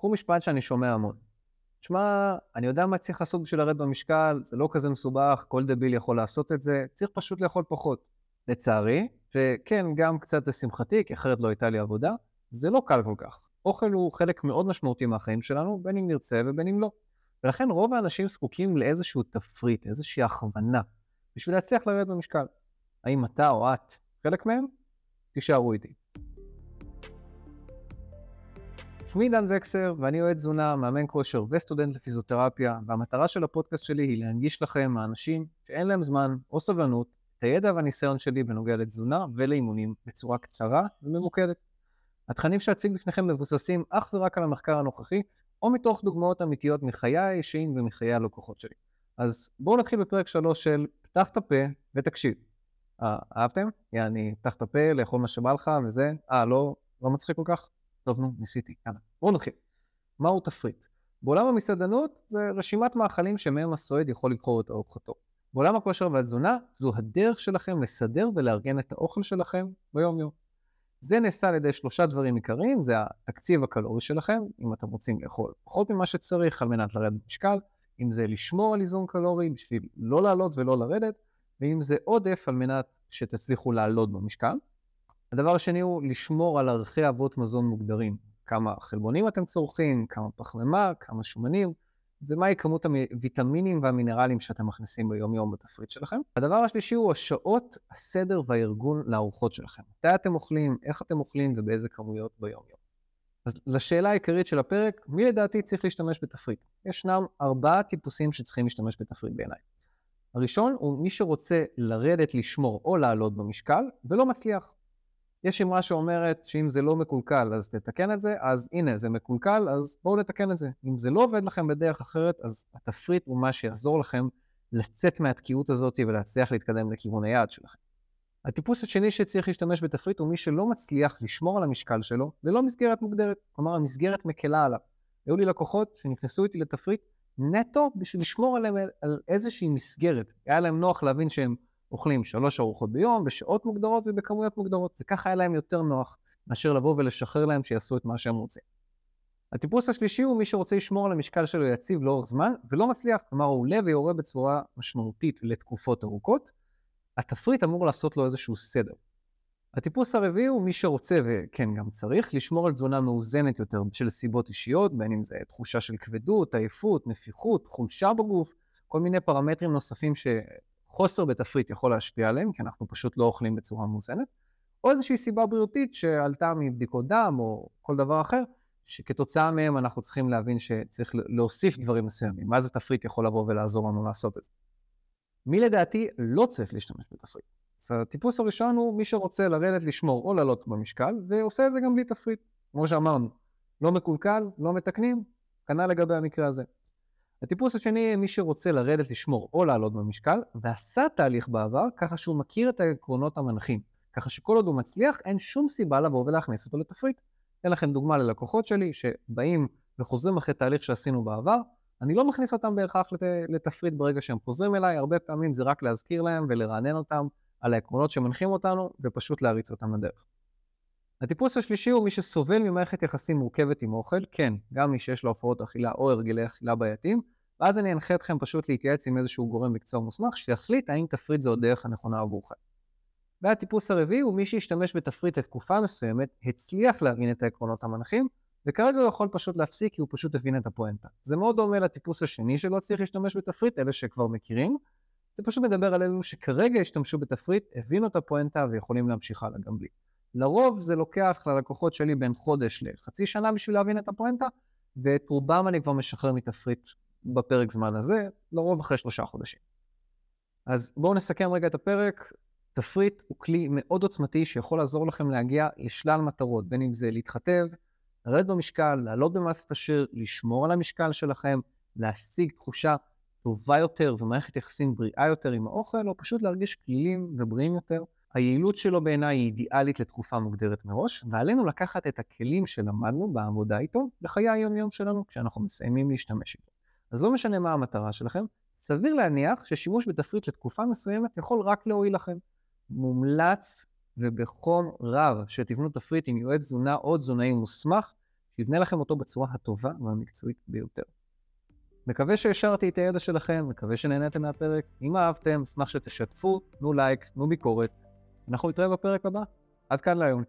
קחו משפט שאני שומע המון. תשמע, אני יודע מה צריך לעשות בשביל לרדת במשקל, זה לא כזה מסובך, כל דביל יכול לעשות את זה, צריך פשוט לאכול פחות. לצערי, וכן, גם קצת לשמחתי, כי אחרת לא הייתה לי עבודה, זה לא קל כל כך. אוכל הוא חלק מאוד משמעותי מהחיים שלנו, בין אם נרצה ובין אם לא. ולכן רוב האנשים זקוקים לאיזשהו תפריט, איזושהי הכוונה, בשביל להצליח לרדת במשקל. האם אתה או את חלק מהם? תישארו איתי. שמי דן וקסר ואני יועץ תזונה, מאמן כושר וסטודנט לפיזיותרפיה, והמטרה של הפודקאסט שלי היא להנגיש לכם, האנשים שאין להם זמן או סבלנות, את הידע והניסיון שלי בנוגע לתזונה ולאימונים בצורה קצרה וממוקדת. התכנים שאציג בפניכם מבוססים אך ורק על המחקר הנוכחי, או מתוך דוגמאות אמיתיות מחיי האישיים ומחיי הלקוחות שלי. אז בואו נתחיל בפרק 3 של פתח את הפה ותקשיב. אה, אהבתם? יעני, פתח את הפה, לאכול מה שבא לך וזה. אה, לא, לא מצחיק כל כך? טוב, נו, ניסיתי. יאללה, בואו נתחיל. מהו תפריט? בעולם המסעדנות זה רשימת מאכלים שמהם הסועד יכול לבחור את ארוחתו. בעולם הכושר והתזונה זו הדרך שלכם לסדר ולארגן את האוכל שלכם ביום-יום. זה נעשה על ידי שלושה דברים עיקריים, זה התקציב הקלורי שלכם, אם אתם רוצים לאכול פחות ממה שצריך על מנת לרדת במשקל, אם זה לשמור על איזון קלורי בשביל לא לעלות ולא לרדת, ואם זה עודף על מנת שתצליחו לעלות במשקל. הדבר השני הוא לשמור על ערכי אבות מזון מוגדרים, כמה חלבונים אתם צורכים, כמה פחמימה, כמה שומנים, ומהי כמות הוויטמינים והמינרלים שאתם מכניסים ביום-יום בתפריט שלכם. הדבר השלישי הוא השעות, הסדר והארגון לארוחות שלכם. מתי אתם אוכלים, איך אתם אוכלים ובאיזה כמויות ביום-יום. אז לשאלה העיקרית של הפרק, מי לדעתי צריך להשתמש בתפריט? ישנם ארבעה טיפוסים שצריכים להשתמש בתפריט בעיניי. הראשון הוא מי שרוצה לרדת, לשמור או לעלות במשקל ולא מצליח. יש אמרה שאומרת שאם זה לא מקולקל אז תתקן את זה, אז הנה זה מקולקל, אז בואו נתקן את זה. אם זה לא עובד לכם בדרך אחרת, אז התפריט הוא מה שיעזור לכם לצאת מהתקיעות הזאת ולהצליח להתקדם לכיוון היעד שלכם. הטיפוס השני שצריך להשתמש בתפריט הוא מי שלא מצליח לשמור על המשקל שלו ללא מסגרת מוגדרת, כלומר המסגרת מקלה עליו. היו לי לקוחות שנכנסו איתי לתפריט נטו בשביל לשמור עליהם על איזושהי מסגרת. היה להם נוח להבין שהם אוכלים שלוש ארוחות ביום, בשעות מוגדרות ובכמויות מוגדרות, וככה היה להם יותר נוח מאשר לבוא ולשחרר להם שיעשו את מה שהם רוצים. הטיפוס השלישי הוא מי שרוצה לשמור על המשקל שלו יציב לאורך זמן, ולא מצליח, כלומר הוא עולה ויורה בצורה משמעותית לתקופות ארוכות, התפריט אמור לעשות לו איזשהו סדר. הטיפוס הרביעי הוא מי שרוצה, וכן גם צריך, לשמור על תזונה מאוזנת יותר של סיבות אישיות, בין אם זה תחושה של כבדות, עייפות, נפיחות, חולשה בגוף, כל מיני פרמטרים נוספים שחוסר בתפריט יכול להשפיע עליהם, כי אנחנו פשוט לא אוכלים בצורה מאוזנת, או איזושהי סיבה בריאותית שעלתה מבדיקות דם או כל דבר אחר, שכתוצאה מהם אנחנו צריכים להבין שצריך להוסיף דברים מסוימים. מה זה תפריט יכול לבוא ולעזור לנו לעשות את זה. מי לדעתי לא צריך להשתמש בתפריט? אז הטיפוס הראשון הוא מי שרוצה לרדת, לשמור או לעלות במשקל, ועושה את זה גם בלי תפריט. כמו שאמרנו, לא מקולקל, לא מתקנים, כנ"ל לגבי המקרה הזה. הטיפוס השני, מי שרוצה לרדת, לשמור או לעלות במשקל, ועשה תהליך בעבר, ככה שהוא מכיר את העקרונות המנחים. ככה שכל עוד הוא מצליח, אין שום סיבה לבוא ולהכניס אותו לתפריט. אתן לכם דוגמה ללקוחות שלי, שבאים וחוזרים אחרי תהליך שעשינו בעבר, אני לא מכניס אותם בהכרח לת... לתפריט ברגע שהם חוזרים אליי, הרבה פעמים זה רק להזכיר להם ולרענן אותם על העקרונות שמנחים אותנו, ופשוט להריץ אותם לדרך. הטיפוס השלישי הוא מי שסובל ממערכת יחסים מורכבת עם אוכל, כן, גם מי שיש לו הפרעות אכילה או הרגלי אכילה בעייתיים, ואז אני אנחה אתכם פשוט להתייעץ עם איזשהו גורם מקצוע מוסמך, שיחליט האם תפריט זו הדרך הנכונה עבורכם. והטיפוס הרביעי הוא מי שהשתמש בתפריט לתקופה מסוימת, הצליח להבין את העקרונות המנחים, וכרגע הוא יכול פשוט להפסיק כי הוא פשוט הבין את הפואנטה. זה מאוד דומה לטיפוס השני שלא צריך להשתמש בתפריט, אלה שכבר מכירים. זה פשוט מדבר על אלו שכרגע השתמשו בתפריט, הבינו את הפואנטה ויכולים להמשיך הלאה גם בלי. לרוב זה לוקח ללקוחות שלי בין חודש לחצי שנה בשביל להבין את הפואנטה, ואת רובם אני כבר משחרר מתפריט בפרק זמן הזה, לרוב אחרי שלושה חודשים. אז בואו נסכם רגע את הפרק. תפריט הוא כלי מאוד עוצמתי שיכול לעזור לכם להגיע לשלל מטרות, בין אם זה להתחתב, לרדת במשקל, לעלות במסת השיר, לשמור על המשקל שלכם, להשיג תחושה טובה יותר ומערכת יחסים בריאה יותר עם האוכל, או פשוט להרגיש כלילים ובריאים יותר. היעילות שלו בעיניי היא אידיאלית לתקופה מוגדרת מראש, ועלינו לקחת את הכלים שלמדנו בעבודה איתו לחיי היום-יום שלנו כשאנחנו מסיימים להשתמש איתו. אז לא משנה מה המטרה שלכם, סביר להניח ששימוש בתפריט לתקופה מסוימת יכול רק להועיל לכם. מומלץ ובחום רב שתבנו תפריט עם יועץ תזונה או תזונאי מוסמך, שיבנה לכם אותו בצורה הטובה והמקצועית ביותר. מקווה שהשארתי את הידע שלכם, מקווה שנהניתם מהפרק. אם אהבתם, אשמח שתשתפו, תנו לייק, תנו ביקורת. אנחנו נתראה בפרק הבא. עד כאן להיום.